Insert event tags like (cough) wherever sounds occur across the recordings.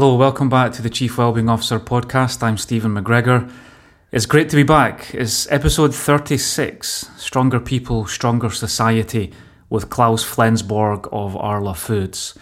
Hello, welcome back to the Chief Wellbeing Officer podcast. I'm Stephen McGregor. It's great to be back. It's episode 36 Stronger People, Stronger Society with Klaus Flensborg of Arla Foods.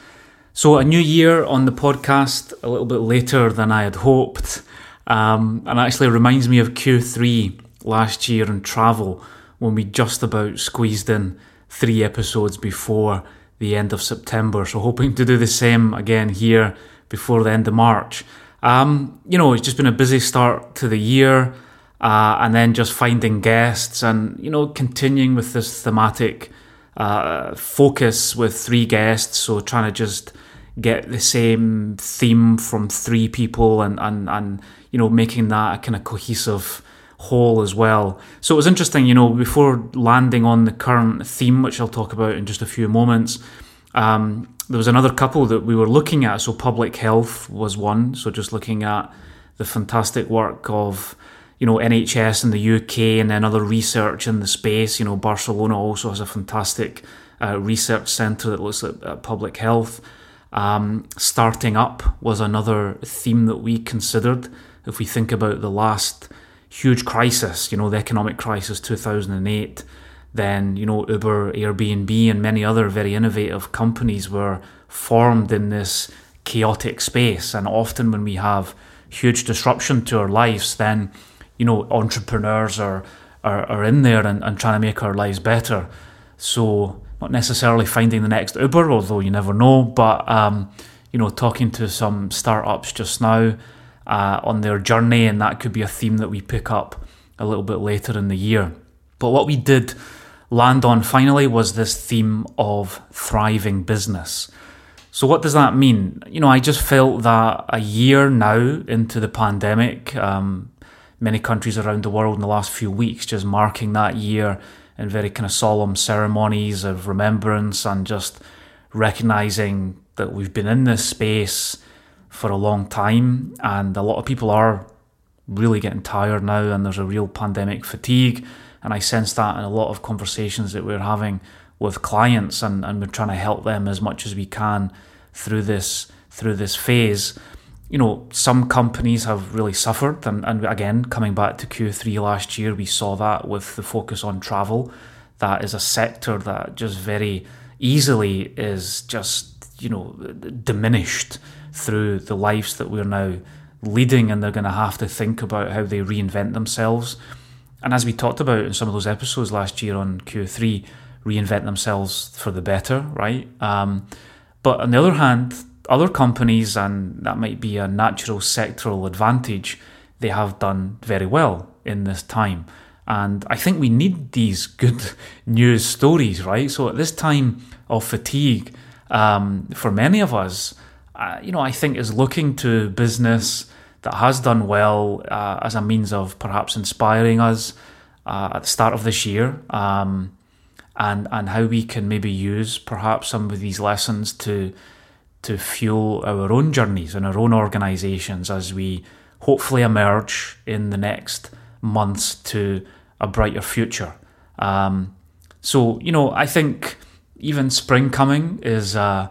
So, a new year on the podcast, a little bit later than I had hoped, um, and actually reminds me of Q3 last year in travel when we just about squeezed in three episodes before the end of September. So, hoping to do the same again here before the end of March. Um, you know, it's just been a busy start to the year, uh, and then just finding guests and you know continuing with this thematic uh, focus with three guests. So trying to just get the same theme from three people and and and you know making that a kind of cohesive whole as well. So it was interesting, you know, before landing on the current theme, which I'll talk about in just a few moments. Um, there was another couple that we were looking at. So public health was one. So just looking at the fantastic work of you know NHS in the UK and then other research in the space. You know Barcelona also has a fantastic uh, research centre that looks at, at public health. Um, starting up was another theme that we considered. If we think about the last huge crisis, you know the economic crisis, two thousand and eight then you know Uber, Airbnb, and many other very innovative companies were formed in this chaotic space. And often when we have huge disruption to our lives, then you know entrepreneurs are are, are in there and, and trying to make our lives better. So not necessarily finding the next Uber, although you never know, but um, you know talking to some startups just now uh, on their journey, and that could be a theme that we pick up a little bit later in the year. But what we did land on finally was this theme of thriving business. So, what does that mean? You know, I just felt that a year now into the pandemic, um, many countries around the world in the last few weeks just marking that year in very kind of solemn ceremonies of remembrance and just recognizing that we've been in this space for a long time and a lot of people are really getting tired now and there's a real pandemic fatigue and I sense that in a lot of conversations that we're having with clients and, and we're trying to help them as much as we can through this through this phase. You know, some companies have really suffered and, and again coming back to Q3 last year we saw that with the focus on travel. That is a sector that just very easily is just, you know, diminished through the lives that we're now leading and they're going to have to think about how they reinvent themselves and as we talked about in some of those episodes last year on Q3, reinvent themselves for the better, right? Um, but on the other hand, other companies, and that might be a natural sectoral advantage, they have done very well in this time. And I think we need these good (laughs) news stories, right? So at this time of fatigue, um, for many of us, uh, you know, I think is looking to business that has done well uh, as a means of perhaps inspiring us uh, at the start of this year, um, and and how we can maybe use perhaps some of these lessons to to fuel our own journeys and our own organisations as we hopefully emerge in the next months to a brighter future. Um, so you know, I think even spring coming is uh,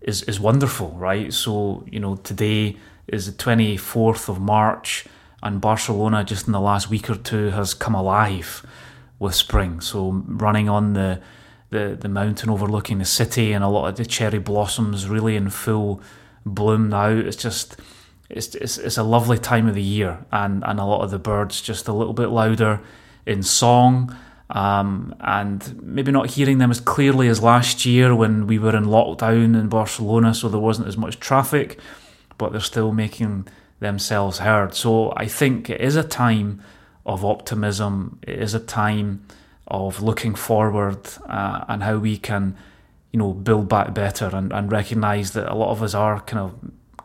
is is wonderful, right? So you know, today is the 24th of March, and Barcelona just in the last week or two has come alive with spring. So running on the the, the mountain overlooking the city, and a lot of the cherry blossoms really in full bloom now. It's just it's, it's, it's a lovely time of the year, and, and a lot of the birds just a little bit louder in song. Um, and maybe not hearing them as clearly as last year when we were in lockdown in Barcelona, so there wasn't as much traffic but they're still making themselves heard. So I think it is a time of optimism. It is a time of looking forward uh, and how we can, you know, build back better and, and recognize that a lot of us are kind of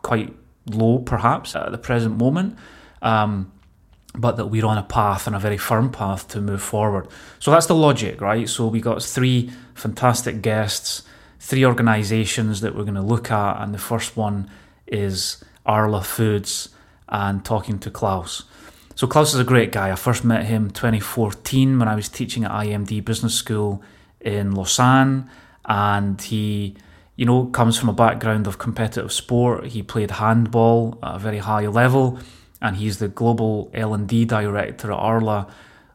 quite low perhaps at the present moment. Um, but that we're on a path and a very firm path to move forward. So that's the logic, right? So we got three fantastic guests, three organizations that we're going to look at, and the first one is Arla Foods and talking to Klaus. So Klaus is a great guy. I first met him 2014 when I was teaching at IMD Business School in Lausanne, and he you know, comes from a background of competitive sport. He played handball at a very high level, and he's the global L and D director at Arla,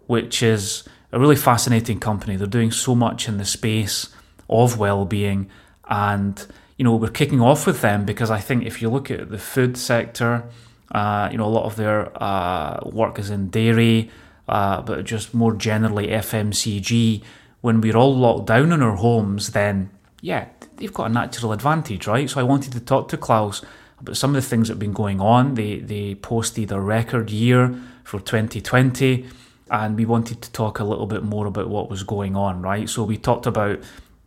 which is a really fascinating company. They're doing so much in the space of well-being, and you know, we're kicking off with them because I think if you look at the food sector, uh, you know, a lot of their uh, work is in dairy, uh, but just more generally FMCG. When we're all locked down in our homes, then yeah, they've got a natural advantage, right? So I wanted to talk to Klaus about some of the things that have been going on. They they posted a record year for 2020, and we wanted to talk a little bit more about what was going on, right? So we talked about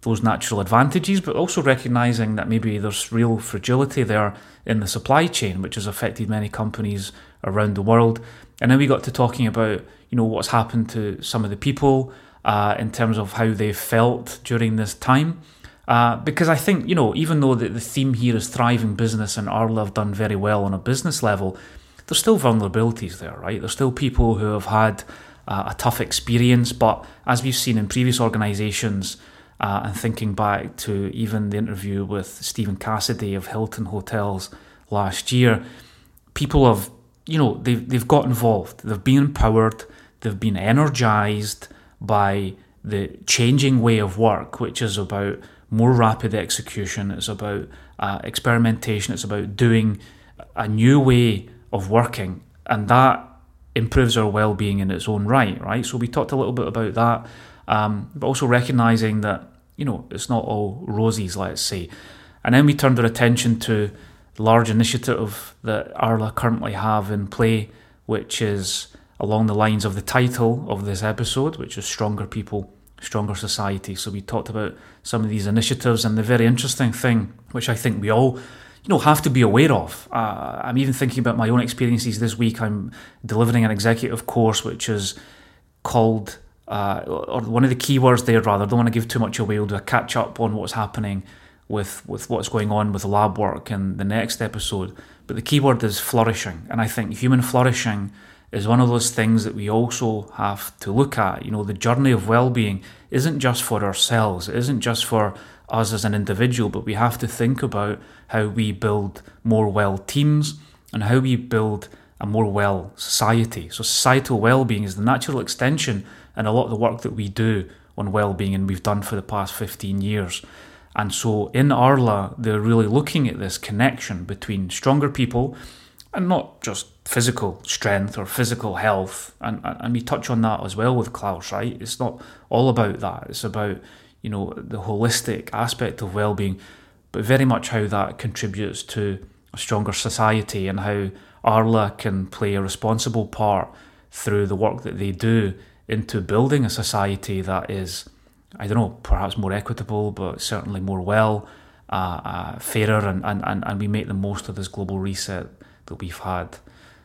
those natural advantages, but also recognizing that maybe there's real fragility there in the supply chain, which has affected many companies around the world. And then we got to talking about, you know, what's happened to some of the people uh, in terms of how they felt during this time. Uh, because I think, you know, even though the, the theme here is thriving business and Arla have done very well on a business level, there's still vulnerabilities there, right? There's still people who have had uh, a tough experience, but as we've seen in previous organisations, uh, and thinking back to even the interview with Stephen Cassidy of Hilton Hotels last year, people have, you know, they've, they've got involved, they've been empowered, they've been energized by the changing way of work, which is about more rapid execution, it's about uh, experimentation, it's about doing a new way of working, and that improves our well-being in its own right, right? So we talked a little bit about that, um, but also recognizing that you know, it's not all roses, let's say. And then we turned our attention to the large initiative that Arla currently have in play, which is along the lines of the title of this episode, which is Stronger People, Stronger Society. So we talked about some of these initiatives and the very interesting thing, which I think we all you know have to be aware of. Uh, I'm even thinking about my own experiences this week. I'm delivering an executive course which is called uh, or one of the keywords there rather, don't want to give too much away, we'll do a catch up on what's happening with, with what's going on with lab work in the next episode. But the keyword is flourishing. And I think human flourishing is one of those things that we also have to look at. You know, the journey of well being isn't just for ourselves, it isn't just for us as an individual, but we have to think about how we build more well teams and how we build a more well society. So, societal well being is the natural extension and a lot of the work that we do on well-being and we've done for the past 15 years. And so in Arla, they're really looking at this connection between stronger people and not just physical strength or physical health. And, and we touch on that as well with Klaus, right? It's not all about that. It's about, you know, the holistic aspect of well-being, but very much how that contributes to a stronger society and how Arla can play a responsible part through the work that they do into building a society that is, I don't know, perhaps more equitable, but certainly more well, uh, uh, fairer, and, and, and and we make the most of this global reset that we've had.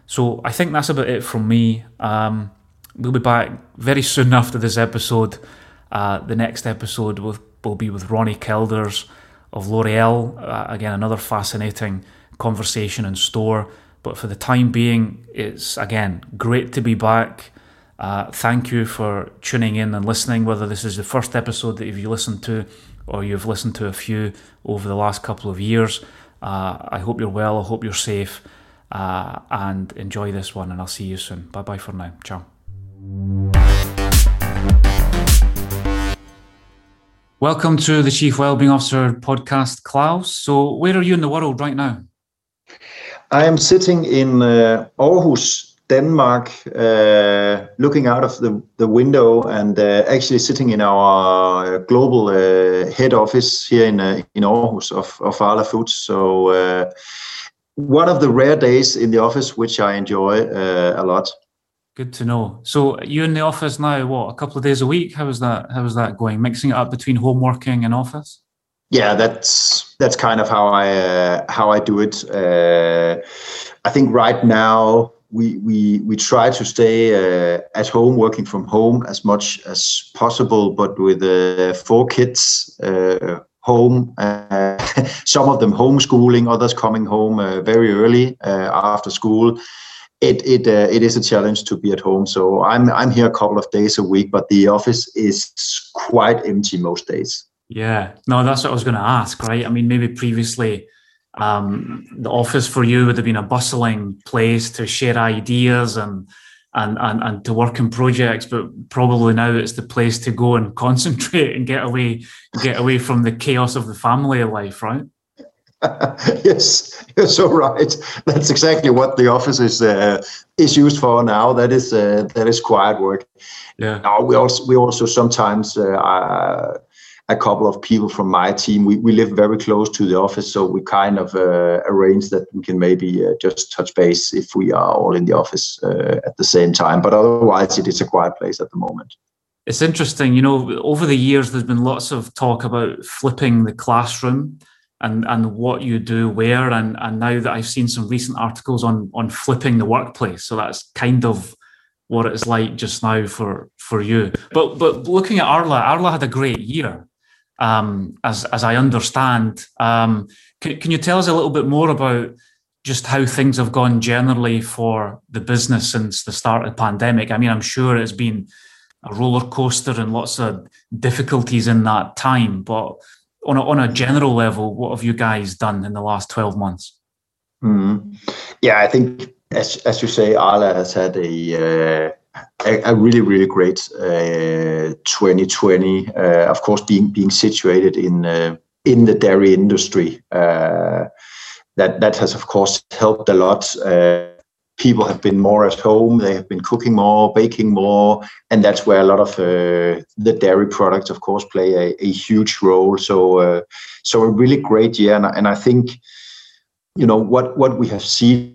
So I think that's about it from me. Um, we'll be back very soon (laughs) after this episode. Uh, the next episode will, will be with Ronnie Kelders of L'Oreal. Uh, again, another fascinating conversation in store. But for the time being, it's again great to be back. Uh, thank you for tuning in and listening, whether this is the first episode that you've listened to or you've listened to a few over the last couple of years. Uh, I hope you're well, I hope you're safe, uh, and enjoy this one, and I'll see you soon. Bye bye for now. Ciao. Welcome to the Chief Wellbeing Officer podcast, Klaus. So, where are you in the world right now? I am sitting in uh, Aarhus, Denmark, uh, looking out of the, the window and uh, actually sitting in our global uh, head office here in uh, in Aarhus of, of Arla Foods. So uh, one of the rare days in the office, which I enjoy uh, a lot. Good to know. So you in the office now? What a couple of days a week? How is that? How is that going? Mixing it up between home working and office? Yeah, that's that's kind of how I how I do it. I think right now we we we try to stay uh, at home, working from home as much as possible. But with uh, four kids uh, home, uh, (laughs) some of them homeschooling, others coming home uh, very early uh, after school. It it it is a challenge to be at home. So I'm I'm here a couple of days a week, but the office is quite empty most days. Yeah, no, that's what I was going to ask, right? I mean, maybe previously um, the office for you would have been a bustling place to share ideas and and, and and to work in projects, but probably now it's the place to go and (laughs) concentrate and get away get away from the chaos of the family life, right? (laughs) yes, you're so right. That's exactly what the office is uh, is used for now. That is uh, that is quiet work. Yeah. Now we also we also sometimes uh, a couple of people from my team. We, we live very close to the office, so we kind of uh, arrange that we can maybe uh, just touch base if we are all in the office uh, at the same time. But otherwise, it is a quiet place at the moment. It's interesting, you know. Over the years, there's been lots of talk about flipping the classroom and and what you do where, and and now that I've seen some recent articles on on flipping the workplace, so that's kind of what it's like just now for for you. But but looking at Arla, Arla had a great year um, as as I understand. Um, can, can you tell us a little bit more about just how things have gone generally for the business since the start of the pandemic? I mean, I'm sure it's been a roller coaster and lots of difficulties in that time, but on a, on a general level, what have you guys done in the last 12 months? Mm. Yeah, I think as as you say, Arla has had a uh, a, a really really great uh, 2020. Uh, of course, being being situated in uh, in the dairy industry, uh, that that has of course helped a lot. Uh, people have been more at home; they have been cooking more, baking more, and that's where a lot of uh, the dairy products, of course, play a, a huge role. So, so a really great year, and, and I think you know what what we have seen uh,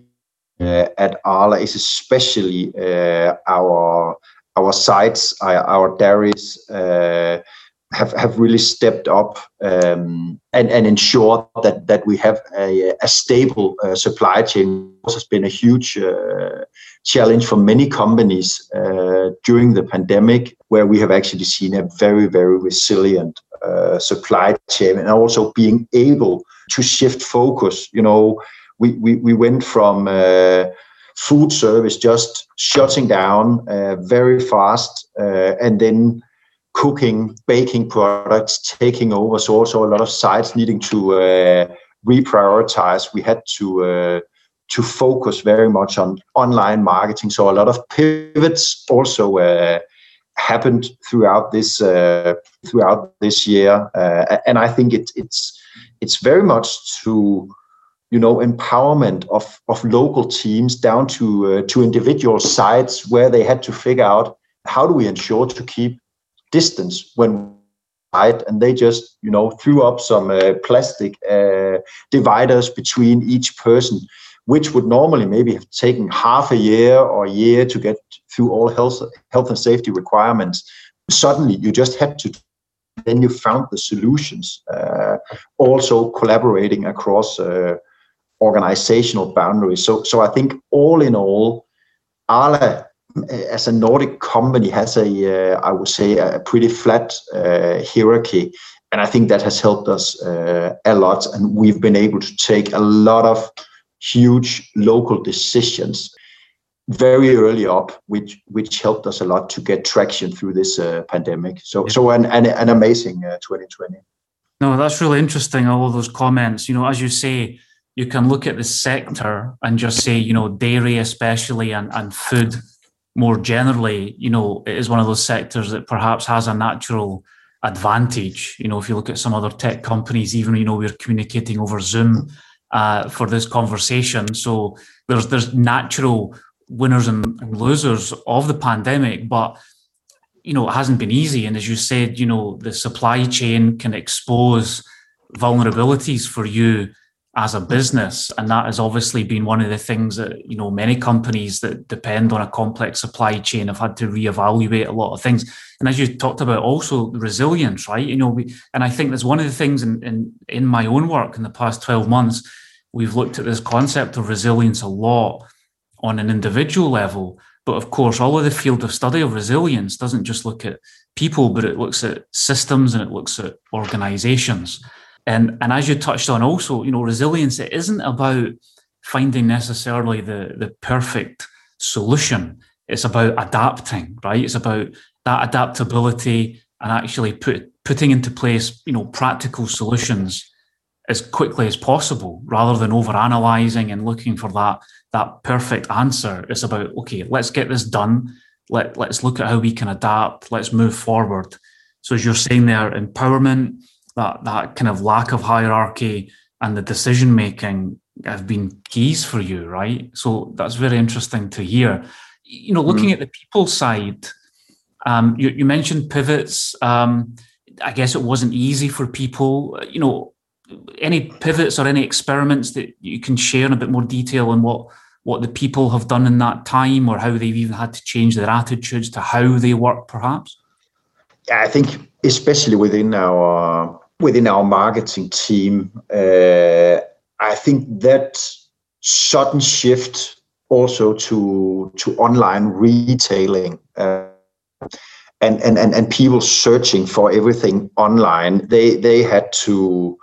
at Arla is especially uh, our our sites, our dairies uh, have have really stepped up um, and and ensure that that we have a, a stable uh, supply chain. This has been a huge uh, challenge for many companies uh, during the pandemic, where we have actually seen a very very resilient supply chain and also being able to shift focus. You know we, we, we went from uh, food service just shutting down uh, very fast uh, and then cooking, baking products taking over. So also a lot of sites needing to uh, reprioritize. We had to uh, to focus very much on online marketing. So a lot of pivots also uh, happened throughout this throughout this year, and I think it, it's it's very much to you know empowerment of of local teams down to uh, to individual sites where they had to figure out how do we ensure to keep distance when right and they just you know threw up some uh, plastic uh, dividers between each person which would normally maybe have taken half a year or a year to get through all health health and safety requirements. Suddenly you just had to then you found the solutions uh, also collaborating across uh, organizational boundaries. So, so I think all in all, Arla as a Nordic company has a, uh, I would say, a pretty flat uh, hierarchy, and I think that has helped us uh, a lot. And we've been able to take a lot of huge local decisions very early up, which which helped us a lot to get traction through this uh, pandemic. So, yeah. so an, an, an amazing 2020. Uh, no, that's really interesting. All of those comments, you know, as you say you can look at the sector and just say, you know, dairy especially and, and food more generally, you know, it is one of those sectors that perhaps has a natural advantage. You know, if you look at some other tech companies, even you know, we're communicating over Zoom uh, for this conversation. So there's there's natural winners and, and losers of the pandemic, but you know, it hasn't been easy. And as you said, you know, the supply chain can expose vulnerabilities for you as a business. And that has obviously been one of the things that you know many companies that depend on a complex supply chain have had to reevaluate a lot of things. And as you talked about also resilience right? You know we, and i think that's one of the things in, in in my own work in the past 12 months we've looked at this concept of resilience a lot on an individual level. But of course all of the field of study of resilience doesn't just look at people but it looks at systems and it looks at organizations and and as you touched on also, you know, resilience it isn't about finding necessarily the the perfect solution. It's about adapting, right? It's about that adaptability and actually put putting into place, you know, practical solutions as quickly as possible rather than over analyzing and looking for that that perfect answer. It's about, okay, let's get this done. Let, let's look at how we can adapt. Let's move forward. So as you're saying there, empowerment, that that kind of lack of hierarchy and the decision making have been keys for you, right? So that's very interesting to hear. You know, looking mm. at the people side, um, you, you, mentioned pivots. Um, I guess it wasn't easy for people. You know, any pivots or any experiments that you can share in a bit more detail on what what the people have done in that time, or how they've even had to change their attitudes to how they work, perhaps. Yeah, I think especially within our within our marketing team, uh, I think that sudden shift also to to online retailing uh, and, and and and people searching for everything online they they had to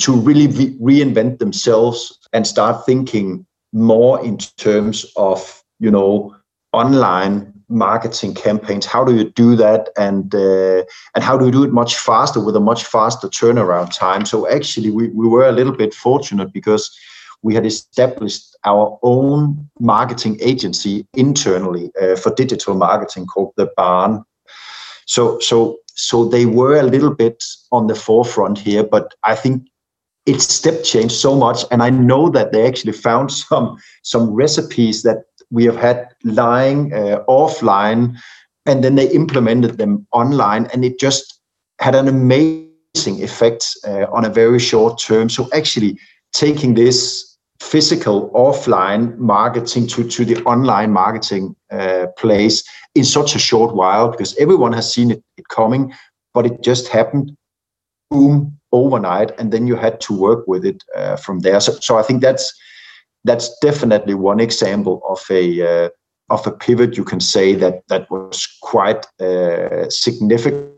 to really re- reinvent themselves and start thinking more in terms of you know online marketing campaigns. How do you do that? And uh, and how do you do it much faster with a much faster turnaround time? So actually we, we were a little bit fortunate because we had established our own marketing agency internally uh, for digital marketing called the barn. So so so they were a little bit on the forefront here but i think it step changed so much. And i know that they actually found (laughs) some some recipes that we have had lying uh, offline and then they implemented them online and it just had an amazing effect uh, on a very short term. So actually taking this physical offline marketing to, to the online marketing uh, place in such a short while because everyone has seen it, it coming but it just happened boom overnight and then you had to work with it uh, from there. So, so i think that's that's definitely one example of a uh, of a pivot. You can say that that was quite uh, significant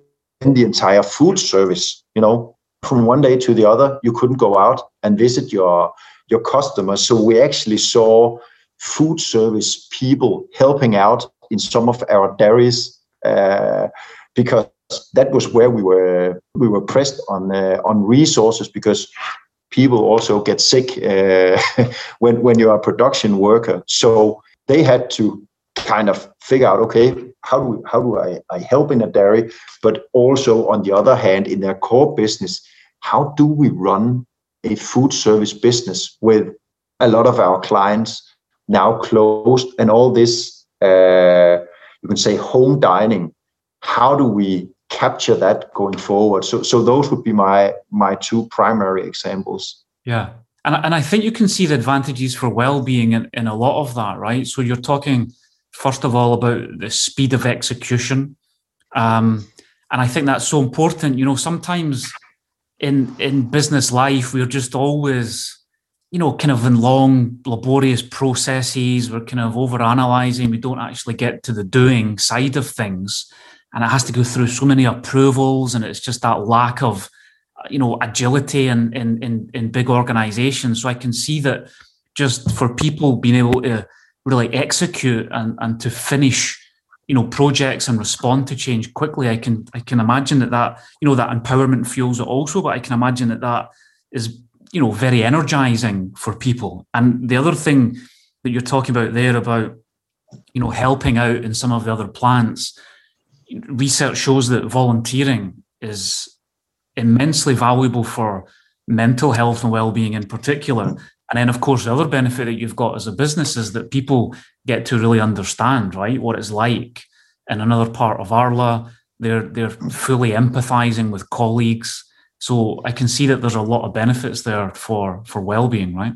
in the entire food service you know? From one day to the other you couldn't go out and visit your your customers. So we actually saw food service people helping out in some of our dairies uh, because that was where we were we were pressed on uh, on resources because people also get sick uh, (laughs) when when you're a production worker. So they had to kind of figure out okay how do how do I, I help in a dairy, but also on the other hand in their core business, how do we run a food service business with a lot of our clients now closed and all this uh, you can say home dining how do we capture that going forward. So so those would be my my two primary examples. Yeah. And, and I think you can see the advantages for well-being in, in a lot of that, right? So you're talking first of all about the speed of execution. Um, and I think that's so important. You know, sometimes in in business life, we're just always, you know, kind of in long, laborious processes. We're kind of over analyzing. We don't actually get to the doing side of things and it has to go through so many approvals and it's just that lack of uh, you know agility in in in, in big organizations. So i can see that just for people being able to really execute and, and to finish you know projects and respond to change quickly i can i can imagine that that you know that empowerment fuels it also but i can imagine that that is you know very energizing for people. And the other thing that you're talking about there about you know helping out in some of the other plants research shows that volunteering is immensely valuable for mental health and well-being in particular. And then of course the other benefit that you've got as a business is that people get to really understand right what it's like in another part of arla. They're they're fully empathizing with colleagues. So i can see that there's a lot of benefits there for for well-being right?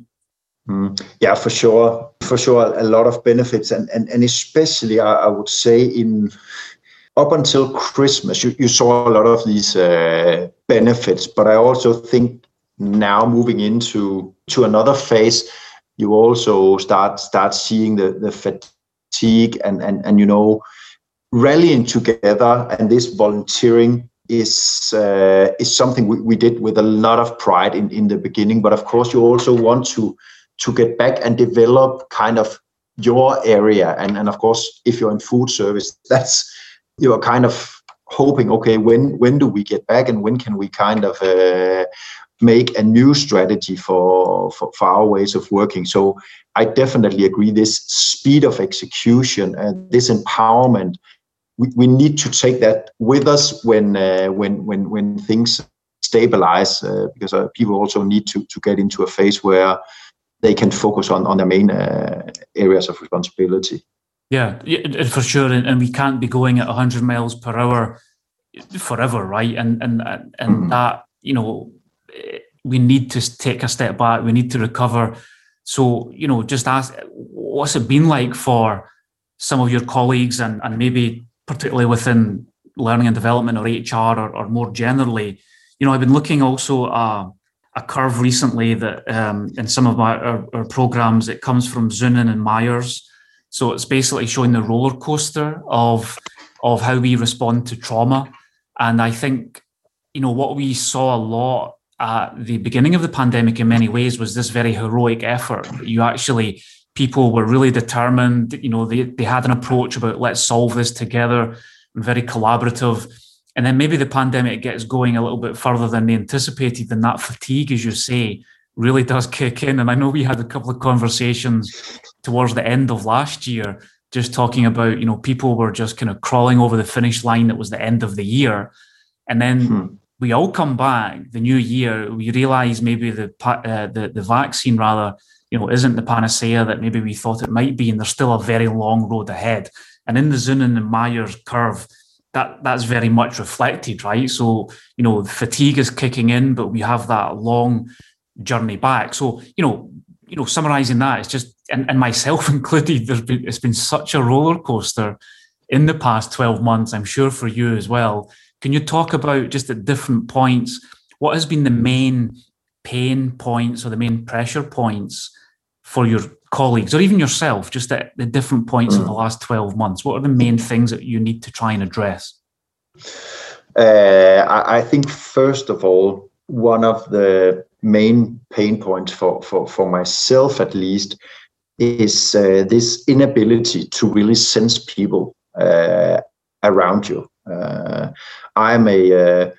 Mm, yeah for sure. For sure a lot of benefits. And and, and especially I, I would say in up until Christmas, you, you saw a lot of these uh, benefits, but I also think now moving into to another phase, you also start start seeing the the fatigue and and and you know rallying together and this volunteering is uh, is something we, we did with a lot of pride in in the beginning. But of course, you also want to to get back and develop kind of your area and and of course if you're in food service (laughs) that's you're kind of hoping, okay, when when do we get back, and when can we kind of uh, make a new strategy for, for, for our ways of working? So I definitely agree. This speed of execution and this empowerment, we, we need to take that with us when uh, when when when things stabilize, uh, because uh, people also need to to get into a phase where they can focus on on their main uh, areas of responsibility. Yeah, for sure, and, and we can't be going at 100 miles per hour forever, right? And and and mm-hmm. that you know, we need to take a step back. We need to recover. So you know, just ask, what's it been like for some of your colleagues, and and maybe particularly within learning and development or HR, or, or more generally. You know, I've been looking also. Uh, a curve recently that um, in some of my our, our programs it comes from Zunin and Myers so it's basically showing the roller coaster of of how we respond to trauma. And I think, you know, what we saw a lot at the beginning of the pandemic in many ways was this very heroic effort. You actually people were really determined, you know, they, they had an approach about let's solve this together and very collaborative. And then maybe the pandemic gets going a little bit further than they anticipated, and that fatigue, as you say, really does kick in. And I know we had a couple of conversations towards the end of last year, just talking about, you know, people were just kind of crawling over the finish line that was the end of the year. And then hmm. we all come back the new year, we realize maybe the, uh, the, the vaccine rather, you know, isn't the panacea that maybe we thought it might be. And there's still a very long road ahead. And in the Zunin and Myers curve, that that's very much reflected, right? So, you know, fatigue is kicking in, but we have that long journey back. So, you know, you know, summarizing that, it's just, and, and myself (laughs) included, there's been, it's been such a roller coaster in the past 12 months, I'm sure for you as well. Can you talk about just at different points, what has been the main pain points or the main pressure points for your colleagues or even yourself, just at the different points mm. of the last 12 months? What are the main things that you need to try and address? Uh, I, I think, first of all, one of the main pain points for, for, for myself at least is uh, this inability to really sense people uh, around you. Uh, I'm a, uh,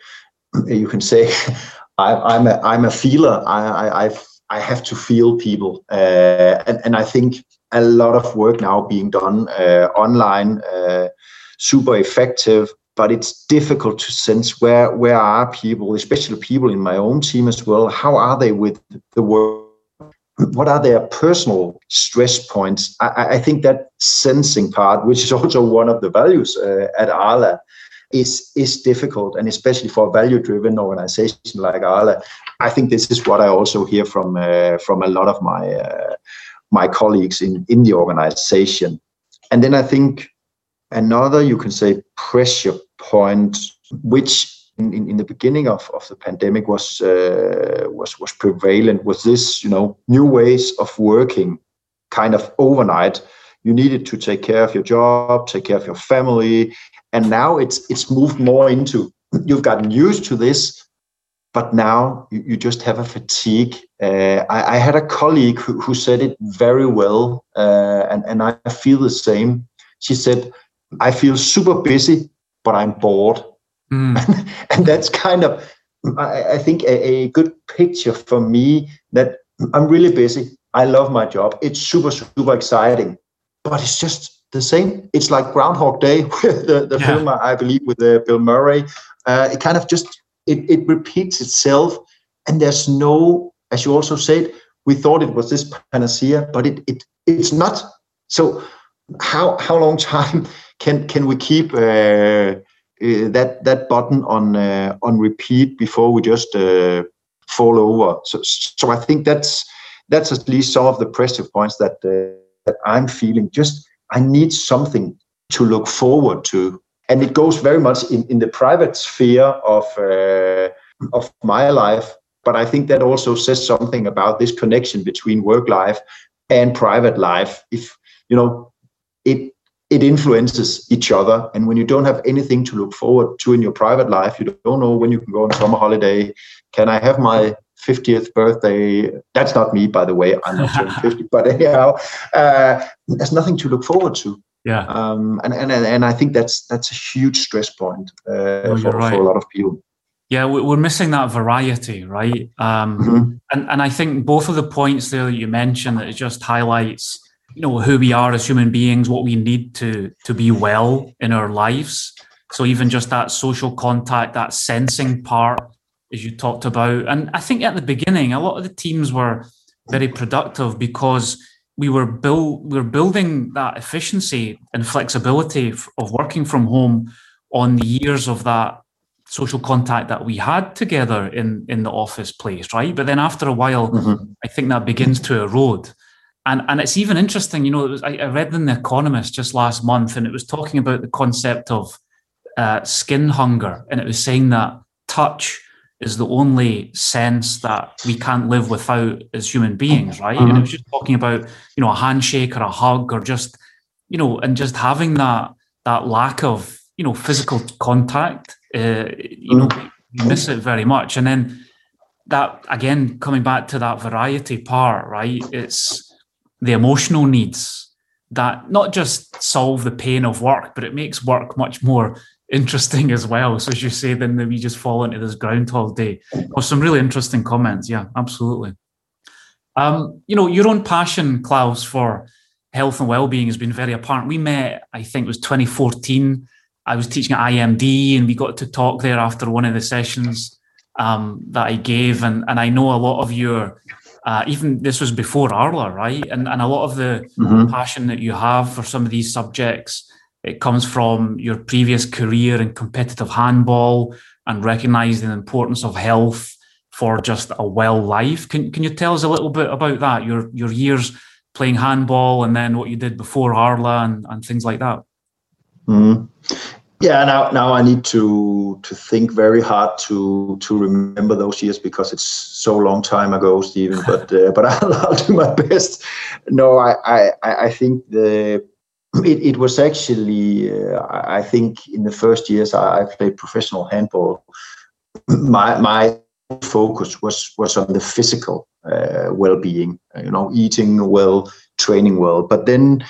you can say, (laughs) I, am a, I'm a feeler. I, I, I've, I have to feel people. Uh, and, and I think a lot of work now being done uh, online, super effective but it's difficult to sense where where are people, especially people in my own team as well. How are they with the work? What are their personal stress points? I, I think that sensing part, which is (laughs) also one of the values uh, at Arla, is is difficult, and especially for a value-driven organization like Arla, I think this is what I also hear from uh, from a lot of my uh, my colleagues in in the organization. And then I think Another, you can say, pressure point, which in, in, the beginning of, of the pandemic was uh, was was prevalent, was this, you know, new ways of working, kind of overnight. You needed to take care of your job, take care of your family, and now it's it's moved more into you've gotten used to this, but now you, you just have a fatigue. Uh, I, I, had a colleague who, who said it very well, uh, and and I feel the same. She said I feel super busy, but I'm bored. Mm. (laughs) and that's kind of, I, I think, a, a, good picture for me that I'm really busy. I love my job. It's super, super exciting, but it's just the same. It's like Groundhog Day, (laughs) the, the yeah. film, I believe, with uh, Bill Murray. Uh, it kind of just, it, it repeats itself. And there's no, as you also said, we thought it was this panacea, but it, it it's not. So how how long (laughs) time can can we keep uh, uh, that that button on uh, on repeat before we just uh, fall over? So so I think that's that's at least some of the pressure points that uh, that I'm feeling. Just I need something to look forward to, and it goes very much in in the private sphere of uh, of my life. But I think that also says something about this connection between work life and private life. If you know it it influences each other. And when you don't have anything to look forward to in your private life, you don't know when you can go on summer holiday. Can I have my 50th birthday? That's not me, by the way. I'm not turning (laughs) 50, but anyhow, uh, there's nothing to look forward to. Yeah. Um, and, and and I think that's that's a huge stress point uh, no, for, right. for a lot of people. Yeah, we're missing that variety, right? Um, mm-hmm. And and I think both of the points there that you mentioned that it just highlights, you know, who we are as human beings, what we need to to be well in our lives. So even just that social contact, that sensing part, as you talked about, and I think at the beginning, a lot of the teams were very productive because we were build we were building that efficiency and flexibility of working from home on the years of that social contact that we had together in in the office place right but then after a while mm-hmm. i think that begins to erode and and it's even interesting you know it was, I, I, read in the economist just last month and it was talking about the concept of uh, skin hunger and it was saying that touch is the only sense that we can't live without as human beings, right? Mm-hmm. And it was just talking about, you know, a handshake or a hug or just, you know, and just having that that lack of, you know, physical contact. Uh, you know, mm-hmm. we miss it very much. And then that again, coming back to that variety part, right? It's the emotional needs that not just solve the pain of work, but it makes work much more interesting as well. So as you say, then we just fall into this ground groundhog day. Or some really interesting comments. Yeah, absolutely. Um, you know, your own passion, Klaus, for health and well-being has been very apparent. We met, I think it was 2014. I was teaching at IMD and we got to talk there after one of the sessions um, that I gave. And, and I know a lot of your, uh, even this was before Arla, right? And, and a lot of the mm-hmm. passion that you have for some of these subjects it comes from your previous career in competitive handball and recognizing the importance of health for just a well life. Can, can you tell us a little bit about that? Your your years playing handball and then what you did before Arla and, and things like that? Mm. Yeah, now now I need to to think very hard to to remember those years because it's so long time ago, Stephen. (laughs) But uh, but (laughs) I'll, I'll, do my best. No, I I, I think the it, it was actually, uh, I think, in the first years I, I played professional handball. (clears throat) My my focus was was on the physical uh, well-being. You know, eating well, training well. But then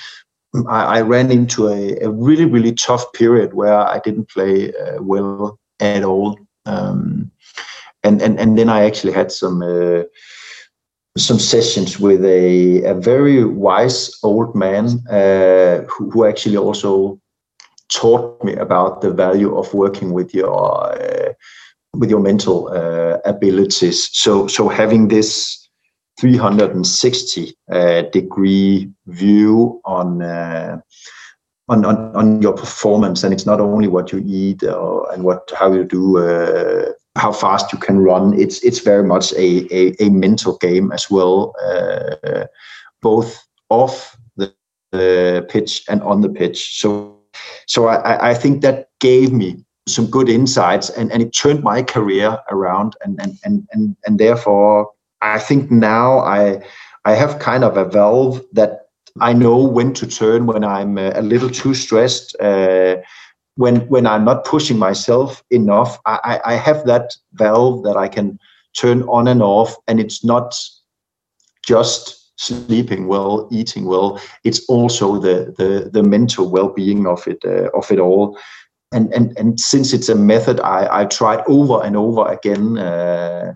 I, I ran into a, a, really really tough period where I didn't play uh, well at all. Um, and and and then I actually had some uh, some sessions with a, a very wise old man uh, who, who, actually also taught me about the value of working with your uh, with your mental uh, abilities. So so having this 360 uh, degree view on, uh, on, on on your performance, and it's not only what you eat or, and what how you do uh, how fast you can run. It's it's very much a a, a mental game as well, uh, both off the, the, pitch and on the pitch. So so I, I think that gave me some good insights and, and it turned my career around and and, and and and therefore I think now I I have kind of a valve that I know when to turn when I'm a little too stressed. Uh, when when I'm not pushing myself enough, I, I have that valve that I can turn on and off, and it's not just sleeping well, eating well. It's also the the the mental well-being of it uh, of it all. And and and since it's a method I I tried over and over again, uh,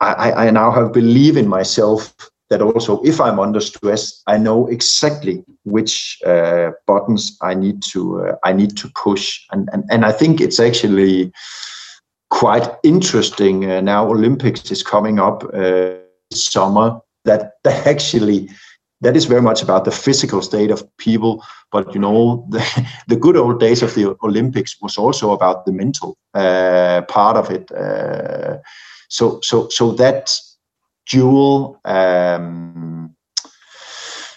I I now have believe in myself that also if I'm under stress, I know exactly which uh, buttons I need to uh, I need to push, and, and and I think it's actually quite interesting. Uh, now Olympics is coming up uh, summer. That that actually that is very much about the physical state of people, but you know the, (laughs) the good old days of the Olympics was also about the mental uh, part of it. Uh, so so so that dual um,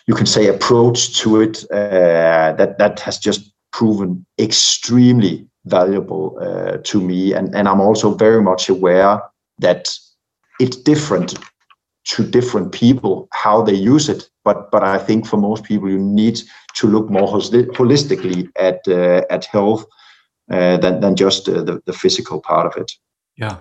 you can say approach to it uh, that that has just proven extremely valuable uh, to me. And and I'm also very much aware that it's different to different people how they use it. But but I think for most people you need to look more holistically at uh, at health uh, than than just uh, the the physical part of it. Yeah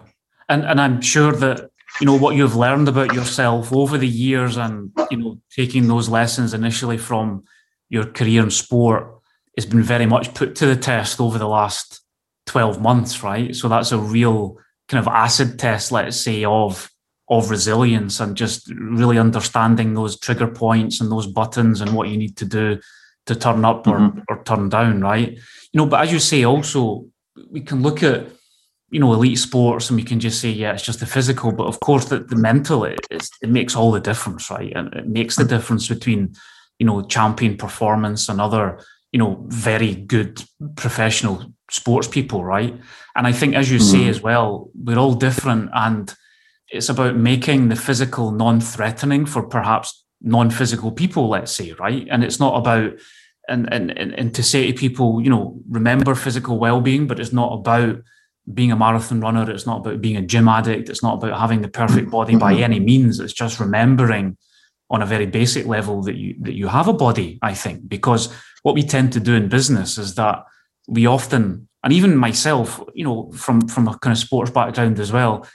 and and I'm sure that you know what you've learned about yourself over the years and you know taking those lessons initially from your career in sport has been very much put to the test over the last 12 months, right? So that's a real kind of acid test, let's say, of of resilience and just really understanding those trigger points and those buttons and what you need to do to turn up or, mm-hmm. or turn down, right? You know, but as you say, also we can look at you know elite sports and we can just say yeah it's just the physical but of course the, the mental it, it makes all the difference right? And it makes the difference between you know champion performance and other you know very good professional sports people right? And i think as you mm. say as well we're all different and it's about making the physical non-threatening for perhaps non-physical people let's say right? And it's not about and and and and to say to people you know remember physical well-being but it's not about being a marathon runner it's not about being a gym addict it's not about having the perfect body by mm-hmm. any means it's just remembering on a very basic level that you that you have a body i think because what we tend to do in business is that we often and even myself you know from from a kind of sports background as well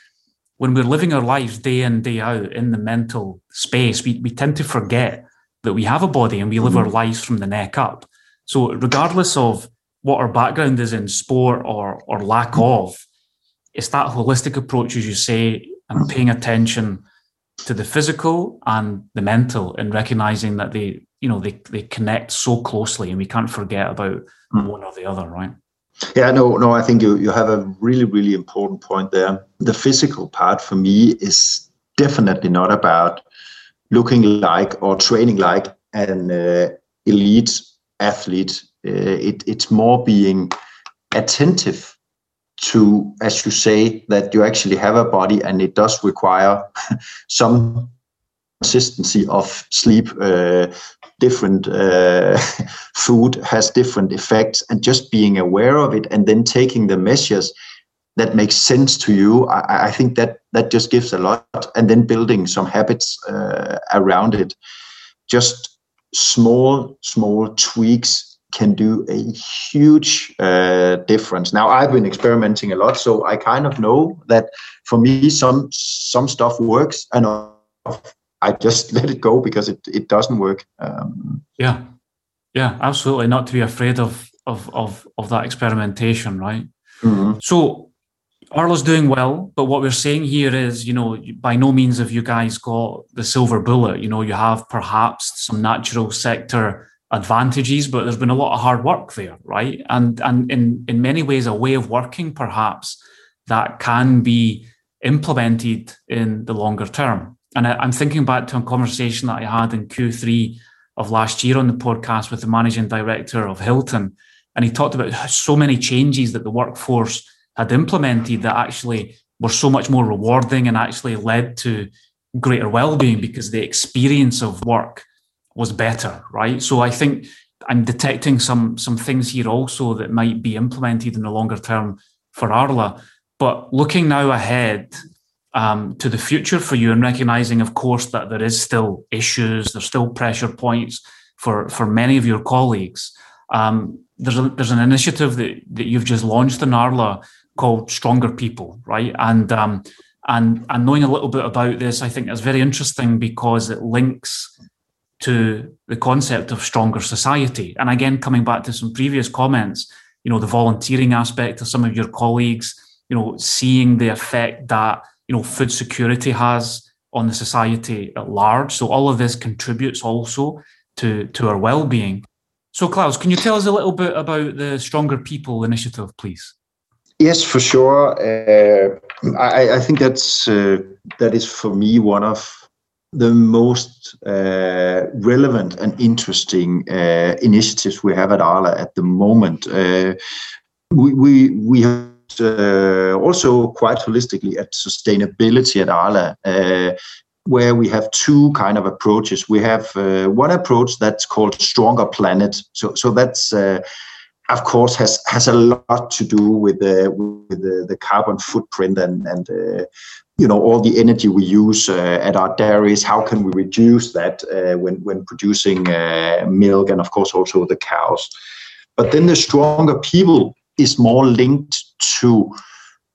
when we're living our lives day in, day out in the mental space, we, we tend to forget that we have a body and we live mm-hmm. our lives from the neck up. So, regardless of what our background is in sport or, or lack mm-hmm. of, it's that holistic approach, as you say, and paying attention to the physical and the mental and recognizing that they, you know, they, they connect so closely and we can't forget about mm. one or the other, right? Yeah, no, no, I think you, you have a really, really important point there. The physical part for me is definitely not about looking like or training like an uh, elite athlete. Uh, it, it's more being attentive to, as you say, that you actually have a body and it does require (laughs) some consistency of sleep, uh, different uh, (laughs) food has different effects, and just being aware of it and then taking the measures that makes sense to you, I, I think that that just gives a lot, and then building some habits uh, around it. Just small, small tweaks can do a huge uh, difference. Now I've been experimenting a lot, so I kind of know that for me some some stuff works and I just (laughs) let it go because it, it doesn't work. Um, yeah, yeah, absolutely. Not to be afraid of of of of that experimentation, right? Mm-hmm. So Arla's doing well, but what we're saying here is, you know, by no means have you guys got the silver bullet. You know, you have perhaps some natural sector advantages, but there's been a lot of hard work there, right? And and in in many ways, a way of working perhaps that can be implemented in the longer term. And I, am thinking back to a conversation that I had in Q3 of last year on the podcast with the managing director of Hilton. And he talked about so many changes that the workforce had implemented that actually were so much more rewarding and actually led to greater well-being because the experience of work was better, right? So I think I'm detecting some some things here also that might be implemented in the longer term for Arla. But looking now ahead, um, to the future for you and recognizing, of course, that there is still issues, there's still pressure points for, for many of your colleagues. Um, there's, a, there's an initiative that, that you've just launched in Arla called Stronger People, right? And, um, and, and knowing a little bit about this, I think is very interesting because it links to the concept of stronger society. And again, coming back to some previous comments, you know, the volunteering aspect of some of your colleagues, you know, seeing the effect that you know food security has on the society at large. So all of this contributes also to to our well-being. So Klaus, can you tell us a little bit about the Stronger People initiative, please? Yes, for sure. Uh, I, I, think that's uh, that is for me one of the most uh, relevant and interesting uh, initiatives we have at Arla at the moment. Uh, we we we have uh, also quite holistically at sustainability at Arla, uh, where we have two kind of approaches. We have uh, one approach that's called Stronger Planet. So, so that's of course has has a lot to do with the with the, the carbon footprint and and uh, you know all the energy we use uh, at our dairies how can we reduce that uh, when when producing uh, milk and of course also the cows but then the stronger people is more linked to,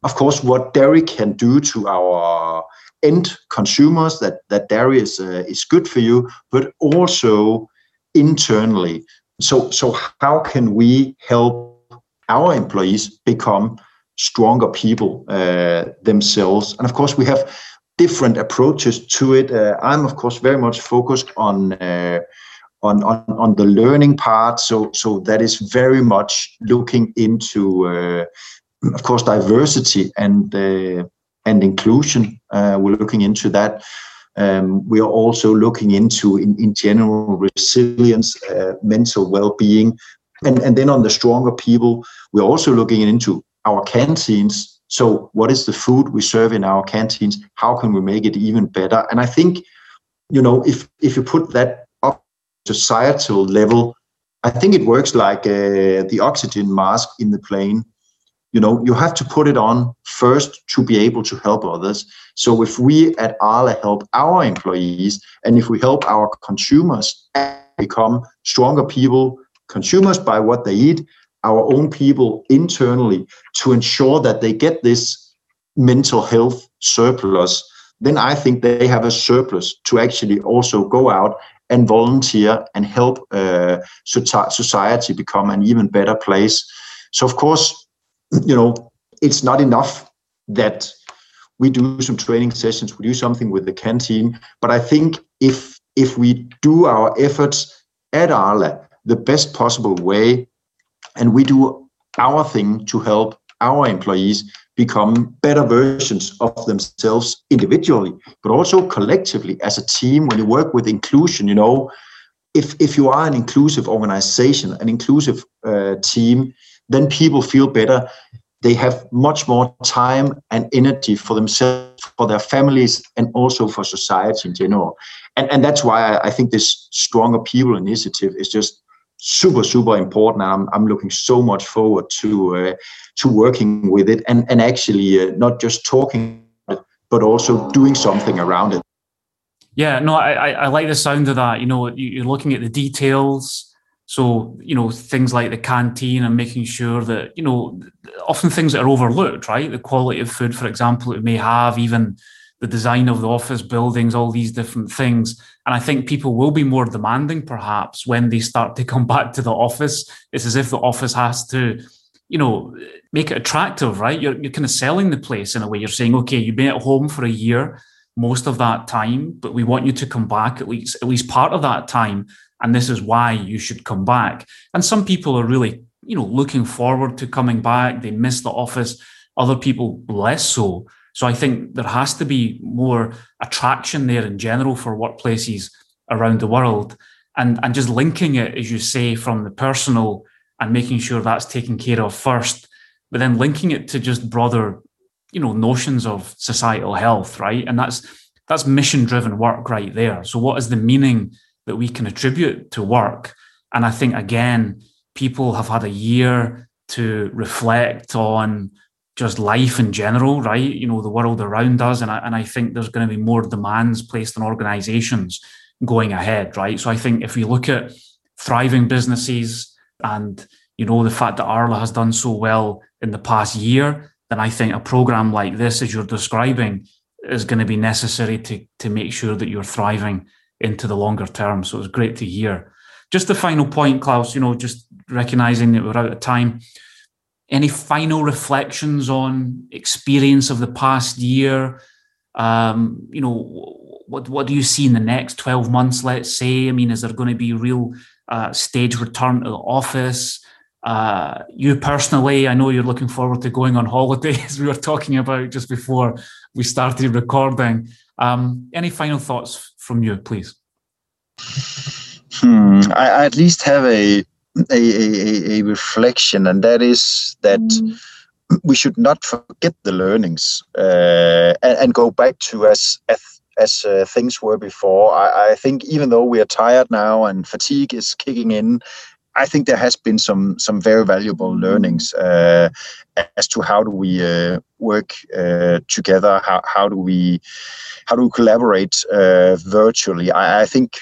of course, what dairy can do to our end consumers. That that dairy is uh, is good for you, but also internally. So, so how can we help our employees become stronger people uh, themselves? And of course, we have different approaches to it. Uh, I'm of course very much focused on uh, on, on on the learning part. So so that is very much looking into, uh, of course, diversity and uh, and inclusion. Uh, we're looking into that. Um, we are also looking into, in, in general, resilience, uh, mental well-being, and and then on the stronger people, we're also looking into our canteens. So, what is the food we serve in our canteens? How can we make it even better? And I think, you know, if if you put that up societal level, I think it works like uh, the oxygen mask in the plane you know you have to put it on first to be able to help others. So if we at arla help our employees and if we help our consumers become stronger people consumers by what they eat our own people internally to ensure that they get this mental health surplus then i think they have a surplus to actually also go out and volunteer and help uh, society become an even better place. So of course you know, it's not enough that we do some training sessions, we do something with the canteen. But I think if if we do our efforts at Arla the best possible way, and we do our thing to help our employees become better versions of themselves individually, but also collectively as a team. When you work with inclusion, you know, if if you are an inclusive organization, an inclusive uh, team, then people feel better. They have much more time and energy for themselves, for their families, and also for society in general. And, and that's why I, I think this Stronger People initiative is just super super important I'm, I'm looking so much forward to uh, to working with it and and actually uh, not just talking but also doing something around it yeah no I, I like the sound of that you know you're looking at the details so, you know, things like the canteen and making sure that, you know, often things that are overlooked, right? The quality of food, for example, it may have, even the design of the office buildings, all these different things. And I think people will be more demanding perhaps when they start to (laughs) come back to the office. It's as if the office has to, you know, make it attractive, right? You're, you're kind of selling the place in a way. You're saying, okay, you've been at home for a year most of that time, but we want you to come back at least at least part of that time and this is why you should come back. And some people are really, you know, looking forward to coming back. They miss the office. Other people less so. So I think there has to be more attraction there in general for workplaces around the world. And, and just linking it, as you say, from the personal and making sure that's taken care of first, but then linking it to just broader, you know, notions of societal health, right? And that's that's mission driven work right there. So what is the meaning that we can attribute to work. And I think, again, people have had a year to reflect on just life in general, right? You know, the world around us. And I, and I think there's going to be more demands placed on organizations going ahead, right? So I think if we look at thriving businesses and, you know, the fact that Arla has done so well in the past year, then I think a program like this, as you're describing, is going to be necessary to, to make sure that you're thriving into the longer term. So it was great to hear. Just the final point, Klaus, you know, just recognizing that we're out of time. Any final reflections on experience of the past year? Um, you know, what what do you see in the next 12 months, let's say? I mean, is there going to be real uh, stage return to the office? Uh, you personally, I know you're looking forward to going on (laughs) holiday, as we were talking about just before we started recording. Um, any final thoughts from you, please? Hmm, I, I, at least have a, a, a, a reflection, and that is that mm. we should not forget the learnings uh, and, and, go back to as as, as uh, things were before. I, I think even though we are tired now and fatigue is kicking in, I think there has been some some very valuable learnings uh, as to how do we uh, work uh, together, how how do we how do we collaborate uh, virtually. I, I, think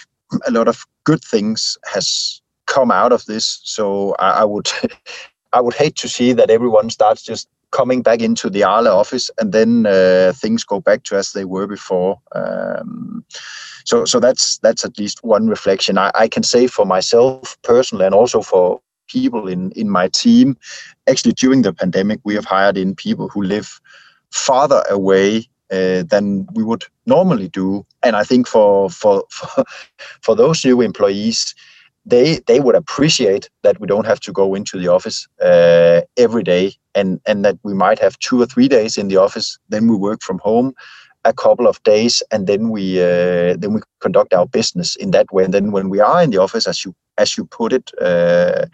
a lot of good things has come out of this. So I, I would (laughs) I would hate to see that everyone starts just coming back into the Arla office, and then uh, things go back to as they were before. Um, so, so that's that's at least one reflection. I, I can say for myself personally, and also for people in in my team. Actually, during the pandemic, we have hired in people who live farther away uh, than we would normally do. And I think for for for, (laughs) for those new employees, they they would appreciate that we don't have to go into the office uh, every day, and and that we might have two or three days in the office. Then we work from home a couple of days, and then we uh, then we conduct our business in that way. And then when we are in the office, as you as you put it, uh,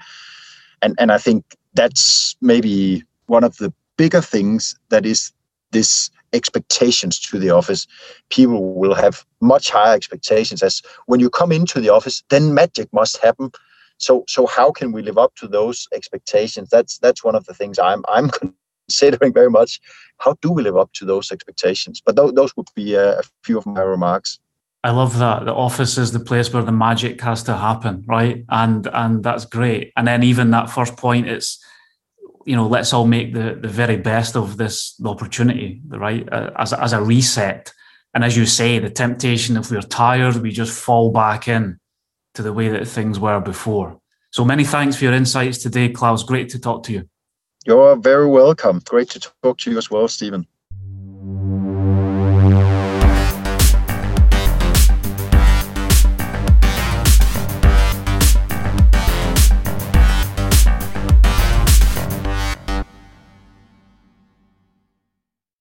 and and I think that's maybe one of the bigger things that is this expectations to the office. People will have much higher expectations as when you come into the office, then magic must happen. So so how can we live up to those expectations? That's that's one of the things I'm I'm (laughs) considering very much. How do we live up to those expectations? But th- those would be a, a few of my remarks. I love that. The office is the place where the magic has to happen, right? And and that's great. And then even that first point, it's you know, let's all make the, the very best of this opportunity, right? As, as a reset. And as you say, the temptation, if we're tired, we just fall back in to the way that things were before. So many thanks for your insights today, Klaus. Great to talk to you. You're very welcome. Great to talk to you as well, Stephen.